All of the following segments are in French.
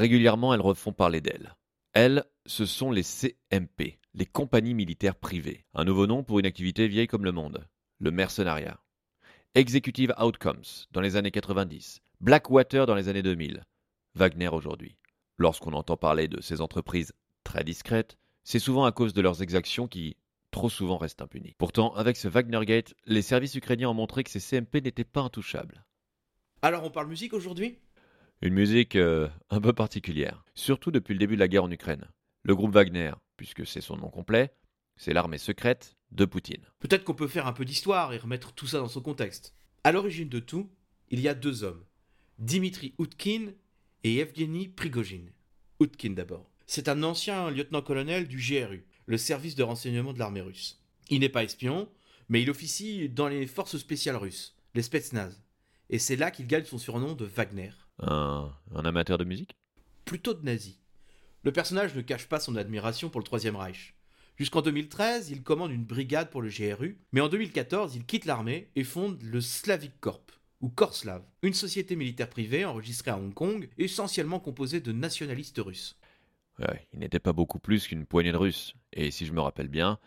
Régulièrement, elles refont parler d'elles. Elles, ce sont les CMP, les compagnies militaires privées. Un nouveau nom pour une activité vieille comme le monde, le mercenariat. Executive Outcomes dans les années 90, Blackwater dans les années 2000, Wagner aujourd'hui. Lorsqu'on entend parler de ces entreprises très discrètes, c'est souvent à cause de leurs exactions qui, trop souvent, restent impunies. Pourtant, avec ce Wagnergate, les services ukrainiens ont montré que ces CMP n'étaient pas intouchables. Alors on parle musique aujourd'hui? Une musique euh, un peu particulière, surtout depuis le début de la guerre en Ukraine. Le groupe Wagner, puisque c'est son nom complet, c'est l'armée secrète de Poutine. Peut-être qu'on peut faire un peu d'histoire et remettre tout ça dans son contexte. À l'origine de tout, il y a deux hommes, Dimitri Outkin et Evgeny Prigogine. Outkin d'abord. C'est un ancien lieutenant-colonel du GRU, le service de renseignement de l'armée russe. Il n'est pas espion, mais il officie dans les forces spéciales russes, les Spetsnaz. Et c'est là qu'il gagne son surnom de Wagner. Un, un amateur de musique? Plutôt de nazi. Le personnage ne cache pas son admiration pour le Troisième Reich. Jusqu'en 2013, il commande une brigade pour le GRU, mais en 2014, il quitte l'armée et fonde le Slavic Corp, ou Korslav, une société militaire privée enregistrée à Hong Kong, essentiellement composée de nationalistes russes. Ouais, il n'était pas beaucoup plus qu'une poignée de Russes. Et si je me rappelle bien,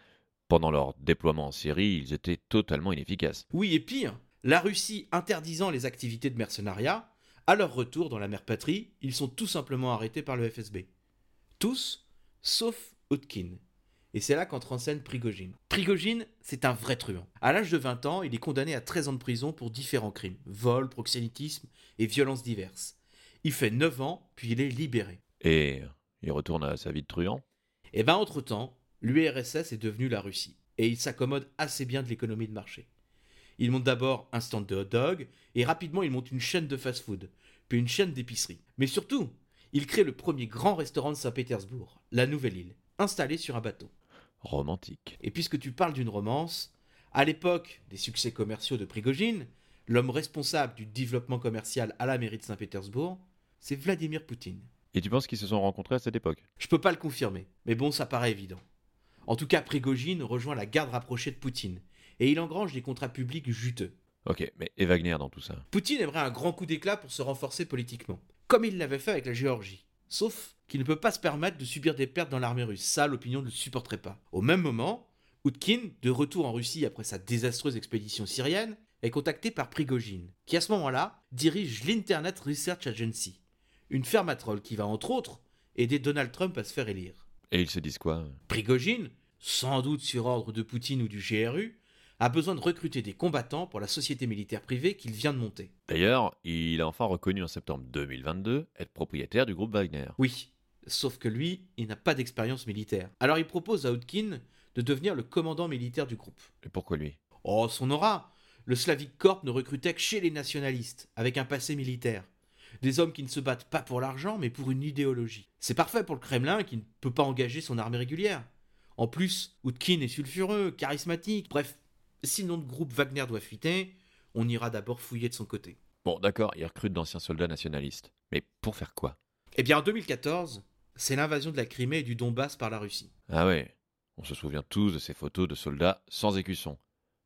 pendant leur déploiement en Syrie, ils étaient totalement inefficaces. Oui, et pire, la Russie interdisant les activités de mercenariat, à leur retour dans la mère patrie, ils sont tout simplement arrêtés par le FSB. Tous, sauf Outkin. Et c'est là qu'entre en scène Prigogine. Prigogine, c'est un vrai truand. À l'âge de 20 ans, il est condamné à 13 ans de prison pour différents crimes vol, proxénétisme et violences diverses. Il fait 9 ans, puis il est libéré. Et il retourne à sa vie de truand Et ben entre-temps, l'URSS est devenue la Russie. Et il s'accommode assez bien de l'économie de marché. Il monte d'abord un stand de hot dog, et rapidement il monte une chaîne de fast-food, puis une chaîne d'épicerie. Mais surtout, il crée le premier grand restaurant de Saint-Pétersbourg, la Nouvelle Île, installé sur un bateau. Romantique. Et puisque tu parles d'une romance, à l'époque des succès commerciaux de Prigogine, l'homme responsable du développement commercial à la mairie de Saint-Pétersbourg, c'est Vladimir Poutine. Et tu penses qu'ils se sont rencontrés à cette époque? Je peux pas le confirmer, mais bon, ça paraît évident. En tout cas, Prigogine rejoint la garde rapprochée de Poutine, et il engrange des contrats publics juteux. Ok, mais et Wagner dans tout ça? Poutine aimerait un grand coup d'éclat pour se renforcer politiquement, comme il l'avait fait avec la Géorgie. Sauf qu'il ne peut pas se permettre de subir des pertes dans l'armée russe. Ça, l'opinion ne le supporterait pas. Au même moment, Outkin, de retour en Russie après sa désastreuse expédition syrienne, est contacté par Prigogine, qui à ce moment-là dirige l'Internet Research Agency, une fermatrole qui va entre autres aider Donald Trump à se faire élire. Et ils se disent quoi? Prigogine, sans doute sur ordre de Poutine ou du GRU, a besoin de recruter des combattants pour la société militaire privée qu'il vient de monter. D'ailleurs, il a enfin reconnu en septembre 2022 être propriétaire du groupe Wagner. Oui, sauf que lui, il n'a pas d'expérience militaire. Alors il propose à Outkin de devenir le commandant militaire du groupe. Et pourquoi lui? Oh, son aura Le Slavic Corp ne recrutait que chez les nationalistes, avec un passé militaire. Des hommes qui ne se battent pas pour l'argent, mais pour une idéologie. C'est parfait pour le Kremlin qui ne peut pas engager son armée régulière. En plus, Outkin est sulfureux, charismatique, bref, si le nom de groupe Wagner doit fuiter, on ira d'abord fouiller de son côté. Bon, d'accord, il recrute d'anciens soldats nationalistes. Mais pour faire quoi? Eh bien, en 2014, c'est l'invasion de la Crimée et du Donbass par la Russie. Ah ouais, on se souvient tous de ces photos de soldats sans écusson.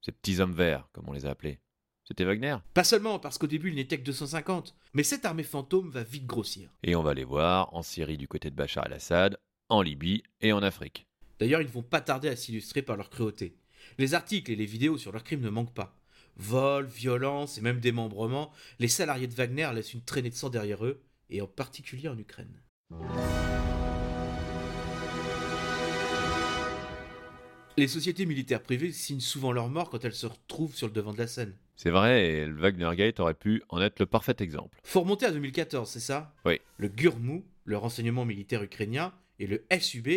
Ces petits hommes verts, comme on les a appelés. C'était Wagner? Pas seulement parce qu'au début il n'était que 250, mais cette armée fantôme va vite grossir. Et on va les voir en Syrie du côté de Bachar el-Assad, en Libye et en Afrique. D'ailleurs, ils ne vont pas tarder à s'illustrer par leur cruauté. Les articles et les vidéos sur leurs crimes ne manquent pas. Vol, violence et même démembrement, les salariés de Wagner laissent une traînée de sang derrière eux, et en particulier en Ukraine. Les sociétés militaires privées signent souvent leur mort quand elles se retrouvent sur le devant de la scène. C'est vrai, et le Wagnergate aurait pu en être le parfait exemple. Faut remonter à 2014, c'est ça? Oui. Le GURMU, le renseignement militaire ukrainien, et le SUB,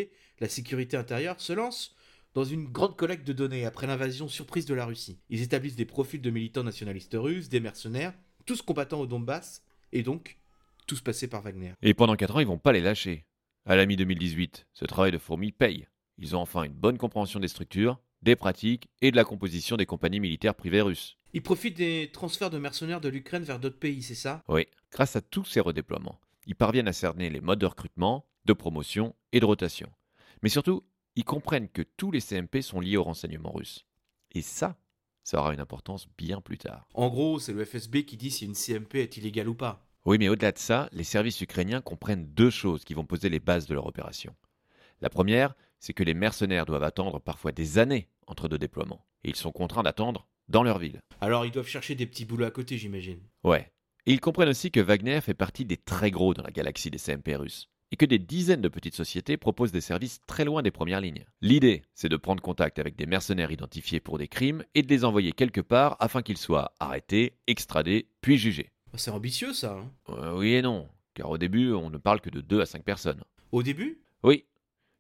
la sécurité intérieure, se lancent dans une grande collecte de données après l'invasion surprise de la Russie. Ils établissent des profils de militants nationalistes russes, des mercenaires, tous combattants au Donbass, et donc tous passés par Wagner. Et pendant 4 ans, ils vont pas les lâcher. À la mi-2018, ce travail de fourmi paye. Ils ont enfin une bonne compréhension des structures, des pratiques et de la composition des compagnies militaires privées russes. Ils profitent des transferts de mercenaires de l'Ukraine vers d'autres pays, c'est ça? Oui, grâce à tous ces redéploiements, ils parviennent à cerner les modes de recrutement, de promotion et de rotation. Mais surtout, ils comprennent que tous les CMP sont liés au renseignement russe. Et ça, ça aura une importance bien plus tard. En gros, c'est le FSB qui dit si une CMP est illégale ou pas. Oui, mais au-delà de ça, les services ukrainiens comprennent deux choses qui vont poser les bases de leur opération. La première, c'est que les mercenaires doivent attendre parfois des années entre deux déploiements. Et ils sont contraints d'attendre dans leur ville. Alors ils doivent chercher des petits boulots à côté, j'imagine. Ouais. Et ils comprennent aussi que Wagner fait partie des très gros dans la galaxie des CMP russes. Et que des dizaines de petites sociétés proposent des services très loin des premières lignes. L'idée, c'est de prendre contact avec des mercenaires identifiés pour des crimes et de les envoyer quelque part afin qu'ils soient arrêtés, extradés, puis jugés. Oh, C'est ambitieux ça. hein. Euh, oui et non, car au début, on ne parle que de 2 à 5 personnes. Au début? Oui,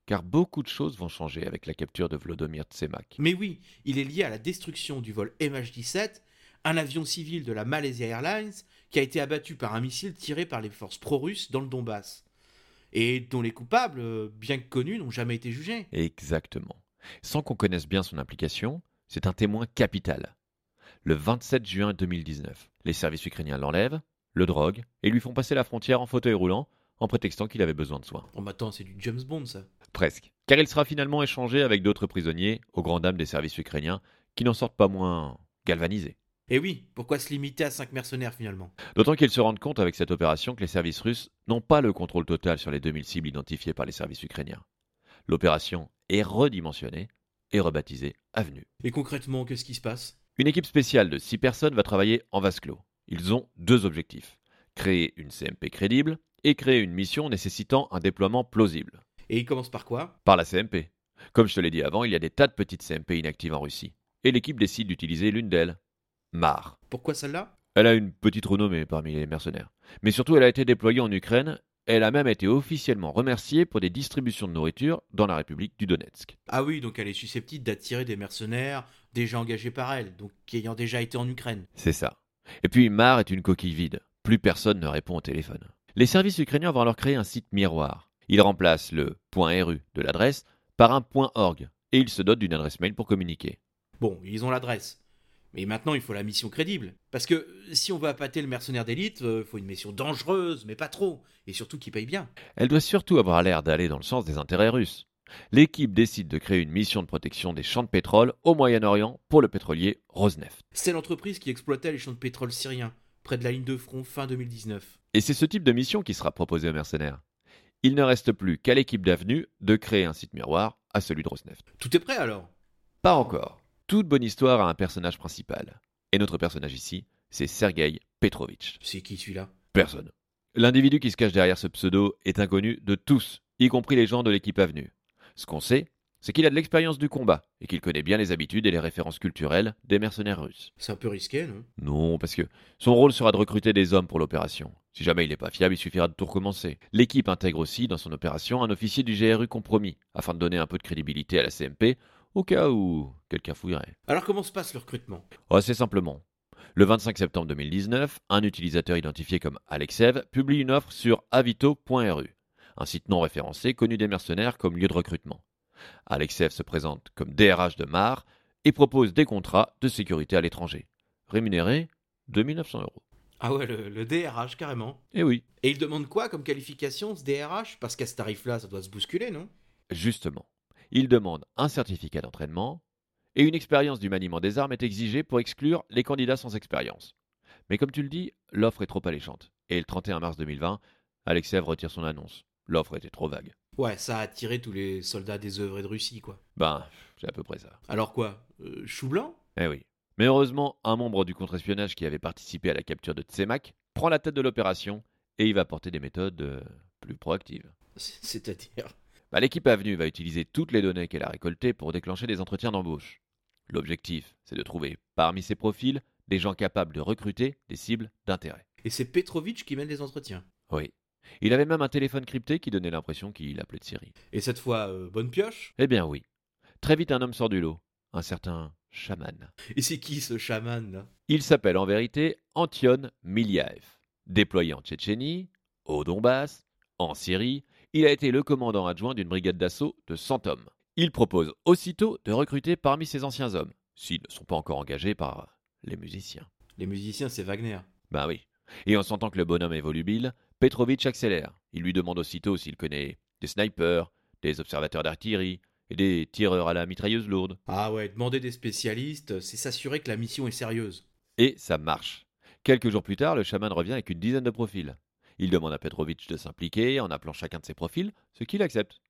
car beaucoup de choses vont changer avec la capture de Vlodomir Tsemak. Mais oui, il est lié à la destruction du vol MH17, un avion civil de la Malaysia Airlines qui a été abattu par un missile tiré par les forces pro-russes dans le Donbass. Et dont les coupables, euh, bien que connus, n'ont jamais été jugés. Exactement. Sans qu'on connaisse bien son implication, c'est un témoin capital. Le 27 juin 2019, les services ukrainiens l'enlèvent, le droguent et lui font passer la frontière en fauteuil roulant en prétextant qu'il avait besoin de soins. Oh, mais attends, c'est du James Bond ça. Presque. Car il sera finalement échangé avec d'autres prisonniers, aux grandes dames des services ukrainiens, qui n'en sortent pas moins galvanisés. Et oui, pourquoi se limiter à 5 mercenaires finalement? D'autant qu'ils se rendent compte avec cette opération que les services russes n'ont pas le contrôle total sur les 2000 cibles identifiées par les services ukrainiens. L'opération est redimensionnée et rebaptisée Avenue. Et concrètement, qu'est-ce qui se passe? Une équipe spéciale de 6 personnes va travailler en vase clos. Ils ont deux objectifs. Créer une CMP crédible et créer une mission nécessitant un déploiement plausible. Et il commence par quoi? Par la CMP. Comme je te l'ai dit avant, il y a des tas de petites CMP inactives en Russie. Et l'équipe décide d'utiliser l'une d'elles. Mar. Pourquoi celle-là? Elle a une petite renommée parmi les mercenaires. Mais surtout, elle a été déployée en Ukraine. Elle a même été officiellement remerciée pour des distributions de nourriture dans la République du Donetsk. Ah oui, donc elle est susceptible d'attirer des mercenaires déjà engagés par elle, donc ayant déjà été en Ukraine. C'est ça. Et puis Mar est une coquille vide. Plus personne ne répond au téléphone. Les services ukrainiens vont alors créer un site miroir. Ils remplacent le .ru de l'adresse par un .org et ils se dotent d'une adresse mail pour communiquer. Bon, ils ont l'adresse. Mais maintenant, il faut la mission crédible. Parce que si on veut appâter le mercenaire d'élite, il faut une mission dangereuse, mais pas trop. Et surtout qui paye bien. Elle doit surtout avoir l'air d'aller dans le sens des intérêts russes. L'équipe décide de créer une mission de protection des champs de pétrole au Moyen-Orient pour le pétrolier Rosneft. C'est l'entreprise qui exploitait les champs de pétrole syriens, près de la ligne de front fin 2019. Et c'est ce type de mission qui sera proposé aux mercenaires. Il ne reste plus qu'à l'équipe d'Avenue de créer un site miroir à celui de Rosneft. Tout est prêt alors? Pas encore. Toute bonne histoire a un personnage principal. Et notre personnage ici, c'est Sergei Petrovitch. C'est qui celui-là? Personne. L'individu qui se cache derrière ce pseudo est inconnu de tous, y compris les gens de l'équipe Avenue. Ce qu'on sait, c'est qu'il a de l'expérience du combat et qu'il connaît bien les habitudes et les références culturelles des mercenaires russes. C'est un peu risqué, non? Non, parce que son rôle sera de recruter des hommes pour l'opération. Si jamais il n'est pas fiable, il suffira de tout recommencer. L'équipe intègre aussi dans son opération un officier du GRU compromis, afin de donner un peu de crédibilité à la CMP, au cas où quelqu'un fouillerait. Alors comment se passe le recrutement? Assez simplement. Le 25 septembre 2019, un utilisateur identifié comme Alexev publie une offre sur avito.ru, un site non référencé connu des mercenaires comme lieu de recrutement. Alexev se présente comme DRH de Mar et propose des contrats de sécurité à l'étranger, rémunérés 2900 euros. Ah ouais, le, le DRH carrément. Eh oui, Et il demande quoi comme qualification ce DRH Parce qu'à ce tarif-là, ça doit se bousculer, non? Justement. Il demande un certificat d'entraînement et une expérience du maniement des armes est exigée pour exclure les candidats sans expérience. Mais comme tu le dis, l'offre est trop alléchante. Et le 31 mars 2020, Alexev retire son annonce. L'offre était trop vague. Ouais, ça a attiré tous les soldats désœuvrés de Russie, quoi. Ben, c'est à peu près ça. Alors quoi euh, Chou blanc? Eh oui. Mais heureusement, un membre du contre-espionnage qui avait participé à la capture de Tsemak prend la tête de l'opération et il va porter des méthodes euh, plus proactives. C'est-à-dire? Bah, L'équipe Avenue va utiliser toutes les données qu'elle a récoltées pour déclencher des entretiens d'embauche. L'objectif, c'est de trouver parmi ces profils des gens capables de recruter des cibles d'intérêt. Et c'est Petrovitch qui mène les entretiens. Oui. Il avait même un téléphone crypté qui donnait l'impression qu'il appelait de Syrie. Et cette fois, euh, bonne pioche? Eh bien oui. Très vite un homme sort du lot. Un certain chaman. Et c'est qui ce chaman là? Il s'appelle en vérité Antion Miliaev. Déployé en Tchétchénie, au Donbass, en Syrie, il a été le commandant adjoint d'une brigade d'assaut de 100 hommes. Il propose aussitôt de recruter parmi ses anciens hommes, s'ils ne sont pas encore engagés par les musiciens. Les musiciens, c'est Wagner. Ben oui. Et en sentant que le bonhomme est volubile, Petrovitch accélère. Il lui demande aussitôt s'il connaît des snipers, des observateurs d'artillerie et des tireurs à la mitrailleuse lourde. Ah ouais, demander des spécialistes, c'est s'assurer que la mission est sérieuse. Et ça marche. Quelques jours plus tard, le chaman revient avec une dizaine de profils. Il demande à Petrovitch de s'impliquer en appelant chacun de ses profils, ce qu'il accepte.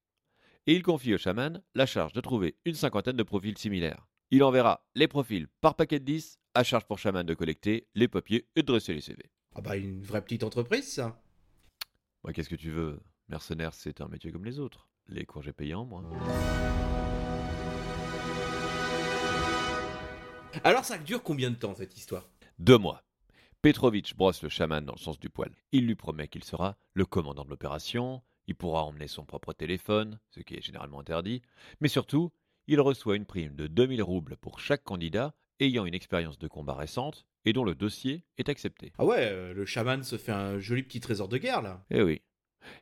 Et il confie au chaman la charge de trouver une cinquantaine de profils similaires. Il enverra les profils par paquet de 10, à charge pour chaman de collecter les papiers et de dresser les CV. Ah bah une vraie petite entreprise ça. Moi, qu'est-ce que tu veux? Mercenaire, c'est un métier comme les autres. Les congés payants, moi. Alors ça dure combien de temps cette histoire? Deux mois. Petrovitch brosse le chaman dans le sens du poil. Il lui promet qu'il sera le commandant de l'opération, il pourra emmener son propre téléphone, ce qui est généralement interdit, mais surtout, il reçoit une prime de 2000 roubles pour chaque candidat ayant une expérience de combat récente et dont le dossier est accepté. Ah ouais, euh, le chaman se fait un joli petit trésor de guerre là. Eh oui.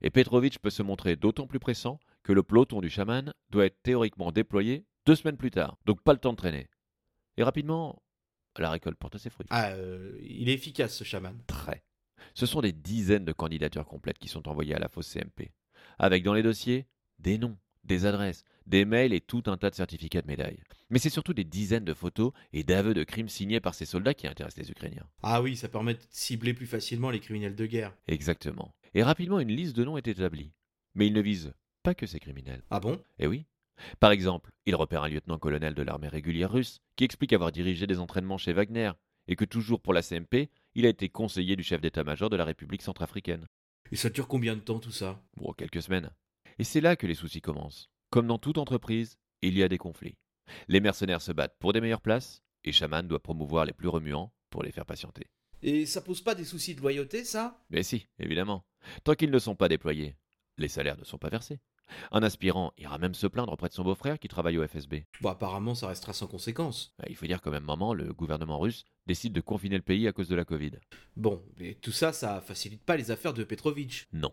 Et Petrovitch peut se montrer d'autant plus pressant que le peloton du chaman doit être théoriquement déployé deux semaines plus tard, donc pas le temps de traîner. Et rapidement, la récolte porte ses fruits. Ah, euh, il est efficace ce chaman. Très. Ce sont des dizaines de candidatures complètes qui sont envoyées à la fausse CMP, avec dans les dossiers des noms, des adresses, des mails et tout un tas de certificats de médailles. Mais c'est surtout des dizaines de photos et d'aveux de crimes signés par ces soldats qui intéressent les Ukrainiens. Ah oui, ça permet de cibler plus facilement les criminels de guerre. Exactement. Et rapidement, une liste de noms est établie. Mais ils ne visent pas que ces criminels. Ah bon? Eh oui. Par exemple, il repère un lieutenant-colonel de l'armée régulière russe qui explique avoir dirigé des entraînements chez Wagner et que toujours pour la CMP, il a été conseiller du chef d'état-major de la République centrafricaine. Et ça dure combien de temps tout ça? Bon, quelques semaines. Et c'est là que les soucis commencent. Comme dans toute entreprise, il y a des conflits. Les mercenaires se battent pour des meilleures places et Shaman doit promouvoir les plus remuants pour les faire patienter. Et ça pose pas des soucis de loyauté ça? Mais si, évidemment. Tant qu'ils ne sont pas déployés, les salaires ne sont pas versés. Un aspirant ira même se plaindre auprès de son beau-frère qui travaille au FSB. Bon apparemment ça restera sans conséquence. Il faut dire qu'au même moment, le gouvernement russe décide de confiner le pays à cause de la Covid. Bon, mais tout ça, ça facilite pas les affaires de Petrovitch. Non.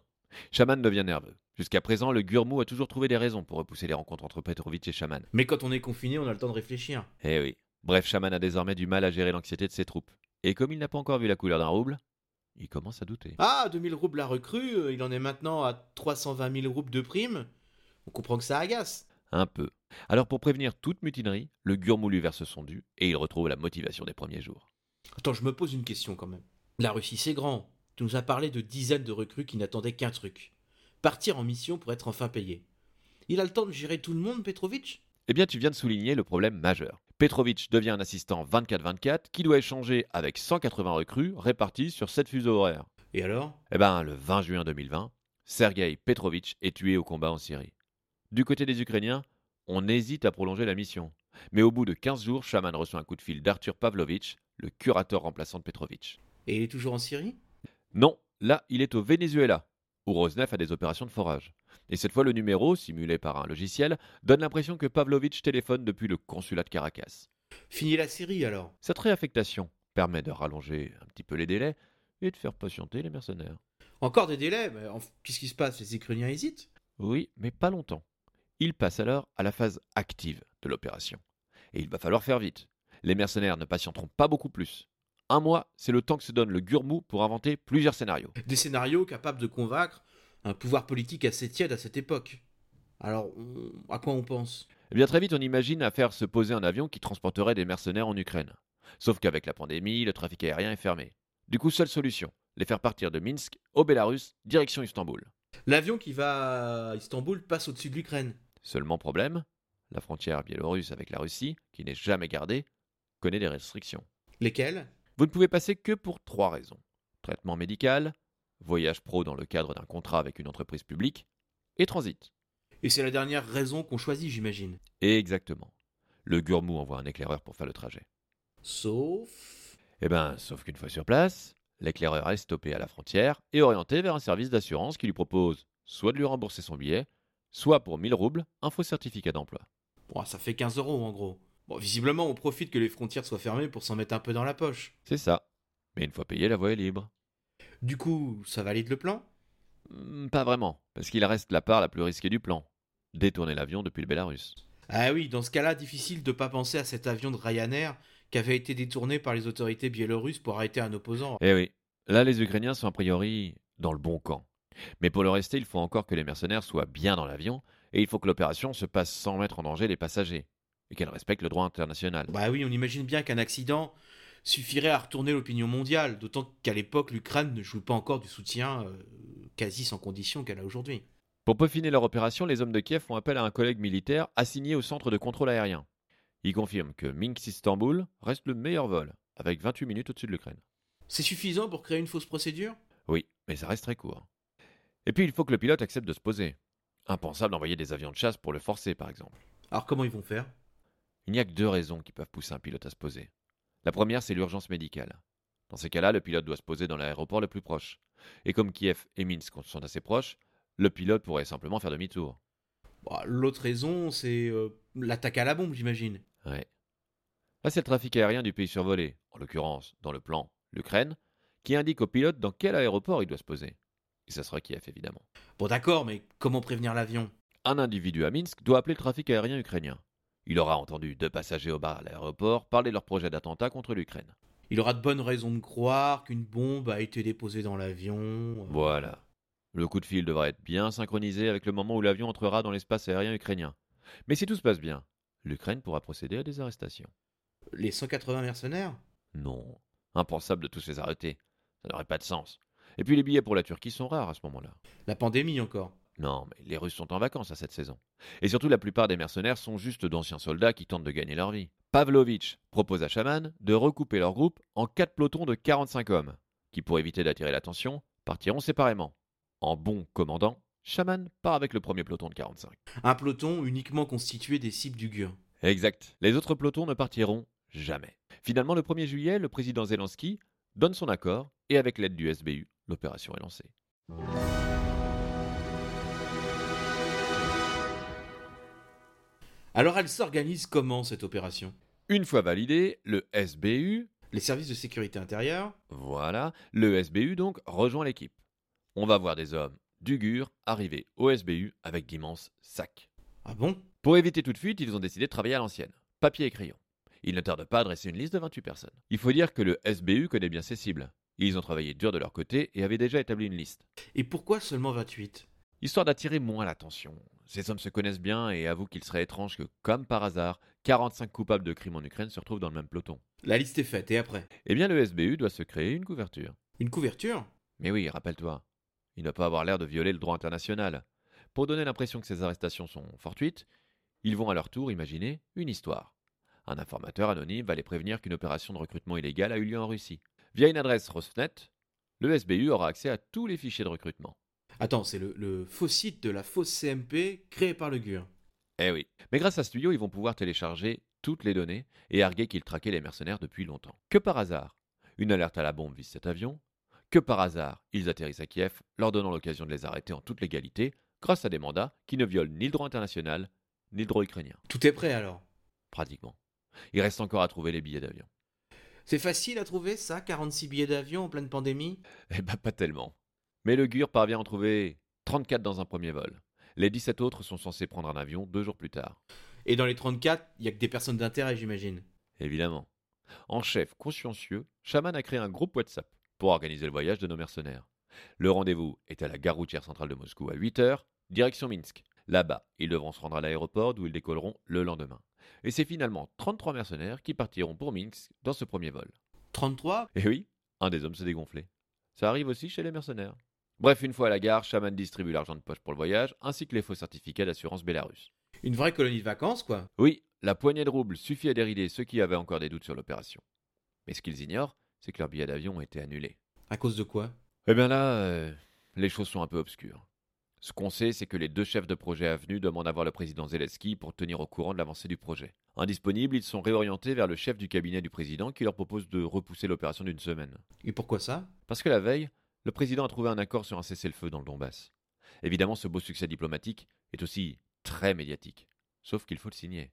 Shaman devient nerveux. Jusqu'à présent, le Gurmou a toujours trouvé des raisons pour repousser les rencontres entre Petrovitch et Shaman. Mais quand on est confiné, on a le temps de réfléchir. Eh oui. Bref, Shaman a désormais du mal à gérer l'anxiété de ses troupes. Et comme il n'a pas encore vu la couleur d'un rouble, il commence à douter. Ah, 2000 roubles la recrue, euh, il en est maintenant à 320 000 roubles de prime. On comprend que ça agace. Un peu. Alors pour prévenir toute mutinerie, le Gurmou lui verse son dû et il retrouve la motivation des premiers jours. Attends, je me pose une question quand même. La Russie, c'est grand. Tu nous as parlé de dizaines de recrues qui n'attendaient qu'un truc. Partir en mission pour être enfin payé. Il a le temps de gérer tout le monde, Petrovitch Eh bien, tu viens de souligner le problème majeur. Petrovitch devient un assistant 24-24 qui doit échanger avec 180 recrues répartis sur 7 fuseaux horaires. Et alors? Eh ben, le 20 juin 2020, Sergei Petrovitch est tué au combat en Syrie. Du côté des Ukrainiens, on hésite à prolonger la mission. Mais au bout de 15 jours, Shaman reçoit un coup de fil d'Arthur Pavlovitch, le curateur remplaçant de Petrovitch. Et il est toujours en Syrie? Non, là, il est au Venezuela, où Rosneft a des opérations de forage. Et cette fois, le numéro, simulé par un logiciel, donne l'impression que Pavlovitch téléphone depuis le consulat de Caracas. Fini la Syrie alors Cette réaffectation permet de rallonger un petit peu les délais et de faire patienter les mercenaires. Encore des délais mais en- Qu'est-ce qui se passe? Les Ukrainiens hésitent? Oui, mais pas longtemps. Il passe alors à la phase active de l'opération. Et il va falloir faire vite. Les mercenaires ne patienteront pas beaucoup plus. Un mois, c'est le temps que se donne le Gurmou pour inventer plusieurs scénarios. Des scénarios capables de convaincre un pouvoir politique assez tiède à cette époque. Alors, on- à quoi on pense? Eh bien très vite, on imagine à faire se poser un avion qui transporterait des mercenaires en Ukraine. Sauf qu'avec la pandémie, le trafic aérien est fermé. Du coup, seule solution, les faire partir de Minsk au Bélarus, direction Istanbul. L'avion qui va à Istanbul passe au-dessus de l'Ukraine. Seulement problème, la frontière biélorusse avec la Russie, qui n'est jamais gardée, connaît des restrictions. Lesquels Vous ne pouvez passer que pour trois raisons. Traitement médical, voyage pro dans le cadre d'un contrat avec une entreprise publique, et transit. Et c'est la dernière raison qu'on choisit, j'imagine. Exactement. Le Gurmou envoie un éclaireur pour faire le trajet. Sauf. Eh ben, sauf qu'une fois sur place, l'éclaireur est stoppé à la frontière et orienté vers un service d'assurance qui lui propose soit de lui rembourser son billet, soit pour 1000 roubles, un faux certificat d'emploi. Bon, ça fait 15 euros en gros. Bon, visiblement, on profite que les frontières soient fermées pour s'en mettre un peu dans la poche. C'est ça. Mais une fois payé, la voie est libre. Du coup, ça valide le plan? Hmm, Pas vraiment, parce qu'il reste la part la plus risquée du plan. Détourner l'avion depuis le Bélarus. Ah oui, dans ce cas-là, difficile de pas penser à cet avion de Ryanair qui avait été détourné par les autorités biélorusses pour arrêter un opposant. Eh oui, là les Ukrainiens sont a priori dans le bon camp. Mais pour le rester, il faut encore que les mercenaires soient bien dans l'avion, et il faut que l'opération se passe sans mettre en danger les passagers, et qu'elle respecte le droit international. Bah oui, on imagine bien qu'un accident, suffirait à retourner l'opinion mondiale, d'autant qu'à l'époque, l'Ukraine ne jouit pas encore du soutien euh, quasi sans condition qu'elle a aujourd'hui. Pour peaufiner leur opération, les hommes de Kiev font appel à un collègue militaire assigné au centre de contrôle aérien. Il confirme que Minsk-Istanbul reste le meilleur vol, avec 28 minutes au-dessus de l'Ukraine. C'est suffisant pour créer une fausse procédure? Oui, mais ça reste très court. Et puis il faut que le pilote accepte de se poser. Impensable d'envoyer des avions de chasse pour le forcer, par exemple. Alors comment ils vont faire? Il n'y a que deux raisons qui peuvent pousser un pilote à se poser. La première, c'est l'urgence médicale. Dans ces cas-là, le pilote doit se poser dans l'aéroport le plus proche. Et comme Kiev et Minsk sont assez proches, le pilote pourrait simplement faire demi-tour. Bah, L'autre raison, c'est euh, l'attaque à la bombe, j'imagine. Ouais. Là, c'est le trafic aérien du pays survolé, en l'occurrence, dans le plan, l'Ukraine, qui indique au pilote dans quel aéroport il doit se poser. Et ça sera Kiev, évidemment. Bon d'accord, mais comment prévenir l'avion? Un individu à Minsk doit appeler le trafic aérien ukrainien. Il aura entendu deux passagers au bar à l'aéroport parler de leur projet d'attentat contre l'Ukraine. Il aura de bonnes raisons de croire qu'une bombe a été déposée dans l'avion. euh. Voilà. Le coup de fil devra être bien synchronisé avec le moment où l'avion entrera dans l'espace aérien ukrainien. Mais si tout se passe bien, l'Ukraine pourra procéder à des arrestations. Les 180 mercenaires? Non, impensable de tous les arrêter. Ça n'aurait pas de sens. Et puis les billets pour la Turquie sont rares à ce moment-là. La pandémie encore. Non, mais les Russes sont en vacances à cette saison. Et surtout, la plupart des mercenaires sont juste d'anciens soldats qui tentent de gagner leur vie. Pavlovitch propose à Shaman de recouper leur groupe en quatre pelotons de 45 hommes, qui, pour éviter d'attirer l'attention, partiront séparément. En bon commandant, Shaman part avec le premier peloton de 45. Un peloton uniquement constitué des cibles du GUR. Exact. Les autres pelotons ne partiront jamais. Finalement, le 1er juillet, le président Zelensky donne son accord et avec l'aide du SBU, l'opération est lancée. Alors elle s'organise comment cette opération? Une fois validé, le SBU, Les services de sécurité intérieure voilà, le SBU donc rejoint l'équipe. On va voir des hommes du GUR arriver au SBU avec d'immenses sacs. Ah bon? Pour éviter toute fuite, ils ont décidé de travailler à l'ancienne. Papier et crayon. Il ne tarde pas à dresser une liste de 28 personnes. Il faut dire que le SBU connaît bien ses cibles. Ils ont travaillé dur de leur côté et avaient déjà établi une liste. Et pourquoi seulement 28 Histoire d'attirer moins l'attention. Ces hommes se connaissent bien et avouent qu'il serait étrange que, comme par hasard, 45 coupables de crimes en Ukraine se retrouvent dans le même peloton. La liste est faite, et après? Eh bien, le SBU doit se créer une couverture. Une couverture? Mais oui, rappelle-toi, il ne doit pas avoir l'air de violer le droit international. Pour donner l'impression que ces arrestations sont fortuites, ils vont à leur tour imaginer une histoire. Un informateur anonyme va les prévenir qu'une opération de recrutement illégale a eu lieu en Russie. Via une adresse Rosnet, le SBU aura accès à tous les fichiers de recrutement. Attends, c'est le, le faux site de la fausse CMP créé par le GUR. Eh oui. Mais grâce à ce tuyau, ils vont pouvoir télécharger toutes les données et arguer qu'ils traquaient les mercenaires depuis longtemps. Que par hasard, une alerte à la bombe vise cet avion. Que par hasard, ils atterrissent à Kiev, leur donnant l'occasion de les arrêter en toute légalité, grâce à des mandats qui ne violent ni le droit international, ni le droit ukrainien. Tout est prêt alors Pratiquement. Il reste encore à trouver les billets d'avion. C'est facile à trouver ça, 46 billets d'avion en pleine pandémie? Eh ben, pas tellement. Mais le GUR parvient à en trouver 34 dans un premier vol. Les 17 autres sont censés prendre un avion deux jours plus tard. Et dans les 34, il y a que des personnes d'intérêt, j'imagine. Évidemment. En chef consciencieux, Shaman a créé un groupe WhatsApp pour organiser le voyage de nos mercenaires. Le rendez-vous est à la gare routière centrale de Moscou à 8h, direction Minsk. Là-bas, ils devront se rendre à l'aéroport d'où ils décolleront le lendemain. Et c'est finalement 33 mercenaires qui partiront pour Minsk dans ce premier vol. 33 Et oui, un des hommes s'est dégonflé. Ça arrive aussi chez les mercenaires. Bref, une fois à la gare, Shaman distribue l'argent de poche pour le voyage, ainsi que les faux certificats d'assurance Bélarus. Une vraie colonie de vacances, quoi. Oui, la poignée de roubles suffit à dérider ceux qui avaient encore des doutes sur l'opération. Mais ce qu'ils ignorent, c'est que leur billet d'avion a été annulé. À cause de quoi? Eh bien là, euh, les choses sont un peu obscures. Ce qu'on sait, c'est que les deux chefs de projet avenus demandent à voir le président Zelensky pour tenir au courant de l'avancée du projet. Indisponibles, ils sont réorientés vers le chef du cabinet du président qui leur propose de repousser l'opération d'une semaine. Et pourquoi ça? Parce que la veille, le président a trouvé un accord sur un cessez-le-feu dans le Donbass. Évidemment, ce beau succès diplomatique est aussi très médiatique. Sauf qu'il faut le signer.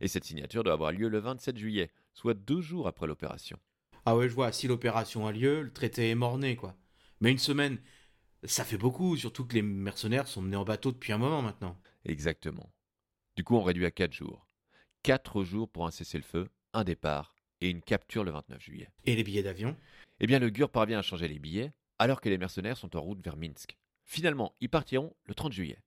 Et cette signature doit avoir lieu le 27 juillet, soit deux jours après l'opération. Ah ouais, je vois, si l'opération a lieu, le traité est mort-né, quoi. Mais une semaine, ça fait beaucoup, surtout que les mercenaires sont menés en bateau depuis un moment maintenant. Exactement. Du coup, on réduit à quatre jours. Quatre jours pour un cessez-le-feu, un départ et une capture le 29 juillet. Et les billets d'avion? Eh bien, le GUR parvient à changer les billets alors que les mercenaires sont en route vers Minsk. Finalement, ils partiront le 30 juillet.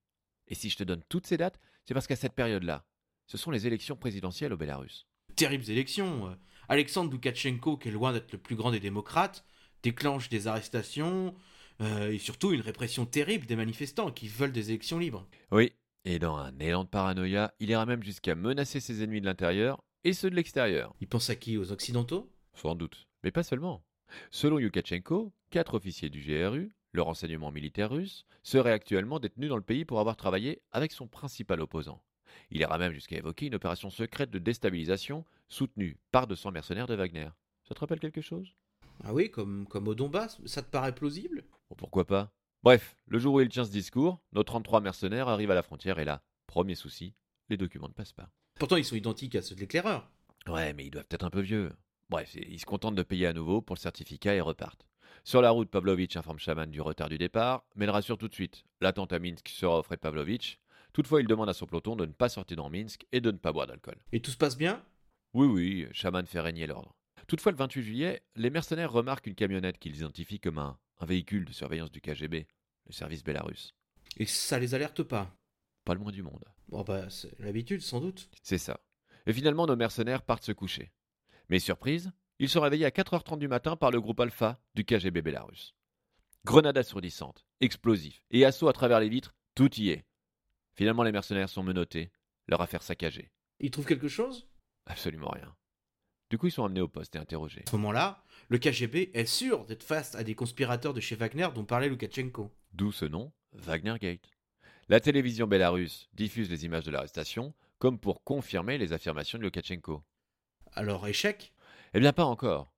Et si je te donne toutes ces dates, c'est parce qu'à cette période-là, ce sont les élections présidentielles au Bélarus. Terribles élections. euh. Alexandre Loukachenko, qui est loin d'être le plus grand des démocrates, déclenche des arrestations euh, et surtout une répression terrible des manifestants qui veulent des élections libres. Oui, et dans un élan de paranoïa, il ira même jusqu'à menacer ses ennemis de l'intérieur et ceux de l'extérieur. Il pense à qui Aux Occidentaux? Sans doute, mais pas seulement. Selon Yukachenko, quatre officiers du GRU, le renseignement militaire russe, seraient actuellement détenus dans le pays pour avoir travaillé avec son principal opposant. Il ira même jusqu'à évoquer une opération secrète de déstabilisation soutenue par 200 mercenaires de Wagner. Ça te rappelle quelque chose? Ah oui, comme, comme au Donbass, ça te paraît plausible? Bon, pourquoi pas? Bref, le jour où il tient ce discours, nos 33 mercenaires arrivent à la frontière et là, premier souci, les documents ne passent pas. Pourtant, ils sont identiques à ceux de l'éclaireur. Ouais, mais ils doivent être un peu vieux. Bref, ils se contentent de payer à nouveau pour le certificat et repartent. Sur la route, Pavlovitch informe Chaman du retard du départ, mais le rassure tout de suite. L'attente à Minsk sera offrée de Pavlovitch. Toutefois, il demande à son peloton de ne pas sortir dans Minsk et de ne pas boire d'alcool. Et tout se passe bien? Oui, oui, Chaman fait régner l'ordre. Toutefois, le 28 juillet, les mercenaires remarquent une camionnette qu'ils identifient comme un, un véhicule de surveillance du KGB, le service bélarus. Et ça les alerte pas? Pas le moins du monde. Bon bah, c'est l'habitude sans doute. C'est ça. Et finalement, nos mercenaires partent se coucher. Mais surprise, ils sont réveillés à 4h30 du matin par le groupe Alpha du KGB bélarus. Grenade assourdissante, explosif et assaut à travers les vitres, tout y est. Finalement, les mercenaires sont menottés, leur affaire saccagée. Ils trouvent quelque chose? Absolument rien. Du coup, ils sont amenés au poste et interrogés. À ce moment-là, le KGB est sûr d'être face à des conspirateurs de chez Wagner dont parlait Loukachenko. D'où ce nom, Wagner Gate. La télévision bélarusse diffuse les images de l'arrestation comme pour confirmer les affirmations de Loukachenko. Alors, échec? Eh bien, pas encore.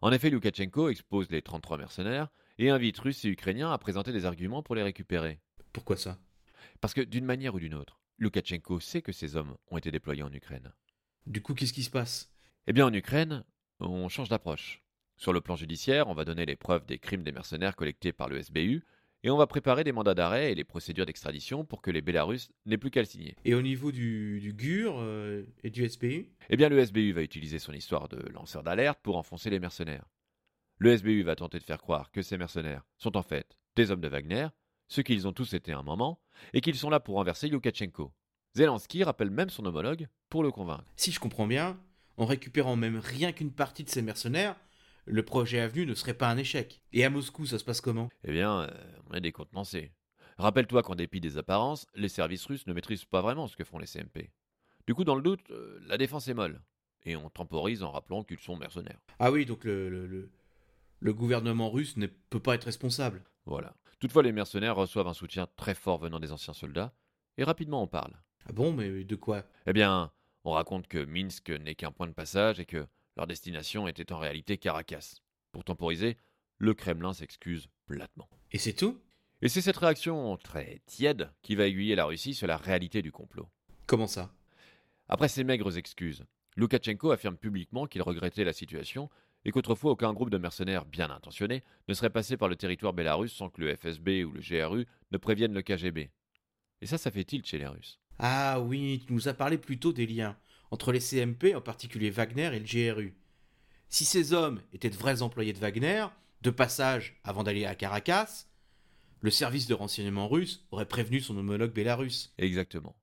En effet, Loukachenko expose les 33 mercenaires et invite Russes et Ukrainiens à présenter des arguments pour les récupérer. Pourquoi ça? Parce que d'une manière ou d'une autre, Loukachenko sait que ces hommes ont été déployés en Ukraine. Du coup, qu'est-ce qui se passe? Eh bien, en Ukraine, on change d'approche. Sur le plan judiciaire, on va donner les preuves des crimes des mercenaires collectés par le SBU et on va préparer des mandats d'arrêt et les procédures d'extradition pour que les Bélarusses n'aient plus qu'à le signer. Et au niveau du, du GUR euh, et du SPU Eh bien, le SBU va utiliser son histoire de lanceur d'alerte pour enfoncer les mercenaires. Le SBU va tenter de faire croire que ces mercenaires sont en fait des hommes de Wagner, ce qu'ils ont tous été à un moment, et qu'ils sont là pour renverser Loukachenko. Zelensky rappelle même son homologue pour le convaincre. Si je comprends bien, en récupérant même rien qu'une partie de ces mercenaires, le projet Avenue ne serait pas un échec. Et à Moscou, ça se passe comment? Eh bien, euh, on est décontenancé. Rappelle-toi qu'en dépit des apparences, les services russes ne maîtrisent pas vraiment ce que font les CMP. Du coup, dans le doute, euh, la défense est molle. Et on temporise en rappelant qu'ils sont mercenaires. Ah oui, donc le, le, le, le gouvernement russe ne peut pas être responsable. Voilà. Toutefois, les mercenaires reçoivent un soutien très fort venant des anciens soldats, et rapidement on parle. Ah bon, mais de quoi? Eh bien, on raconte que Minsk n'est qu'un point de passage et que leur destination était en réalité Caracas. Pour temporiser, le Kremlin s'excuse platement. Et c'est tout? Et c'est cette réaction très tiède qui va aiguiller la Russie sur la réalité du complot. Comment ça? Après ces maigres excuses, Loukachenko affirme publiquement qu'il regrettait la situation et qu'autrefois aucun groupe de mercenaires bien intentionnés ne serait passé par le territoire bélarus sans que le FSB ou le GRU ne préviennent le KGB. Et ça, ça fait tilt chez les Russes. Ah oui, tu nous as parlé plutôt des liens entre les CMP, en particulier Wagner et le GRU. Si ces hommes étaient de vrais employés de Wagner, de passage avant d'aller à Caracas, le service de renseignement russe aurait prévenu son homologue bélarus. Exactement.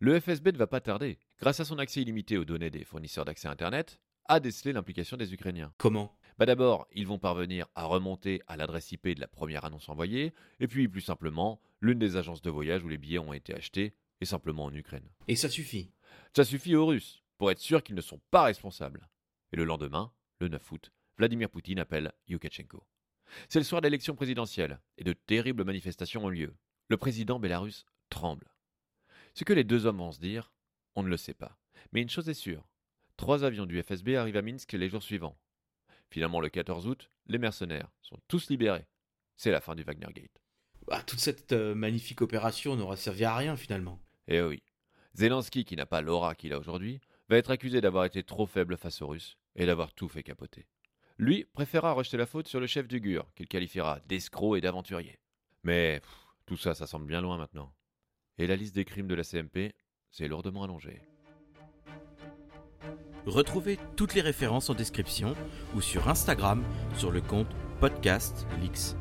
Le FSB ne va pas tarder, grâce à son accès illimité aux données des fournisseurs d'accès Internet, à déceler l'implication des Ukrainiens. Comment? Bah d'abord, ils vont parvenir à remonter à l'adresse IP de la première annonce envoyée, et puis plus simplement, l'une des agences de voyage où les billets ont été achetés est simplement en Ukraine. Et ça suffit. Ça suffit aux Russes pour être sûr qu'ils ne sont pas responsables. Et le lendemain, le 9 août, Vladimir Poutine appelle Yukachenko. C'est le soir de l'élection présidentielle et de terribles manifestations ont lieu. Le président bélarus tremble. Ce que les deux hommes vont se dire, on ne le sait pas. Mais une chose est sûre, trois avions du FSB arrivent à Minsk les jours suivants. Finalement, le 14 août, les mercenaires sont tous libérés. C'est la fin du Wagner Gate. Bah, toute cette euh, magnifique opération n'aura servi à rien finalement. Eh oui. Zelensky, qui n'a pas l'aura qu'il a aujourd'hui, va être accusé d'avoir été trop faible face aux Russes et d'avoir tout fait capoter. Lui préférera rejeter la faute sur le chef du GUR, qu'il qualifiera d'escroc et d'aventurier. Mais tout ça, ça semble bien loin maintenant. Et la liste des crimes de la CMP, c'est lourdement allongé. Retrouvez toutes les références en description ou sur Instagram sur le compte Podcast Lix.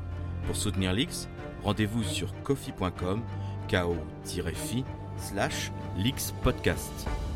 Pour soutenir Lix, rendez-vous sur kofi.com ko-fi slash Lix Podcast.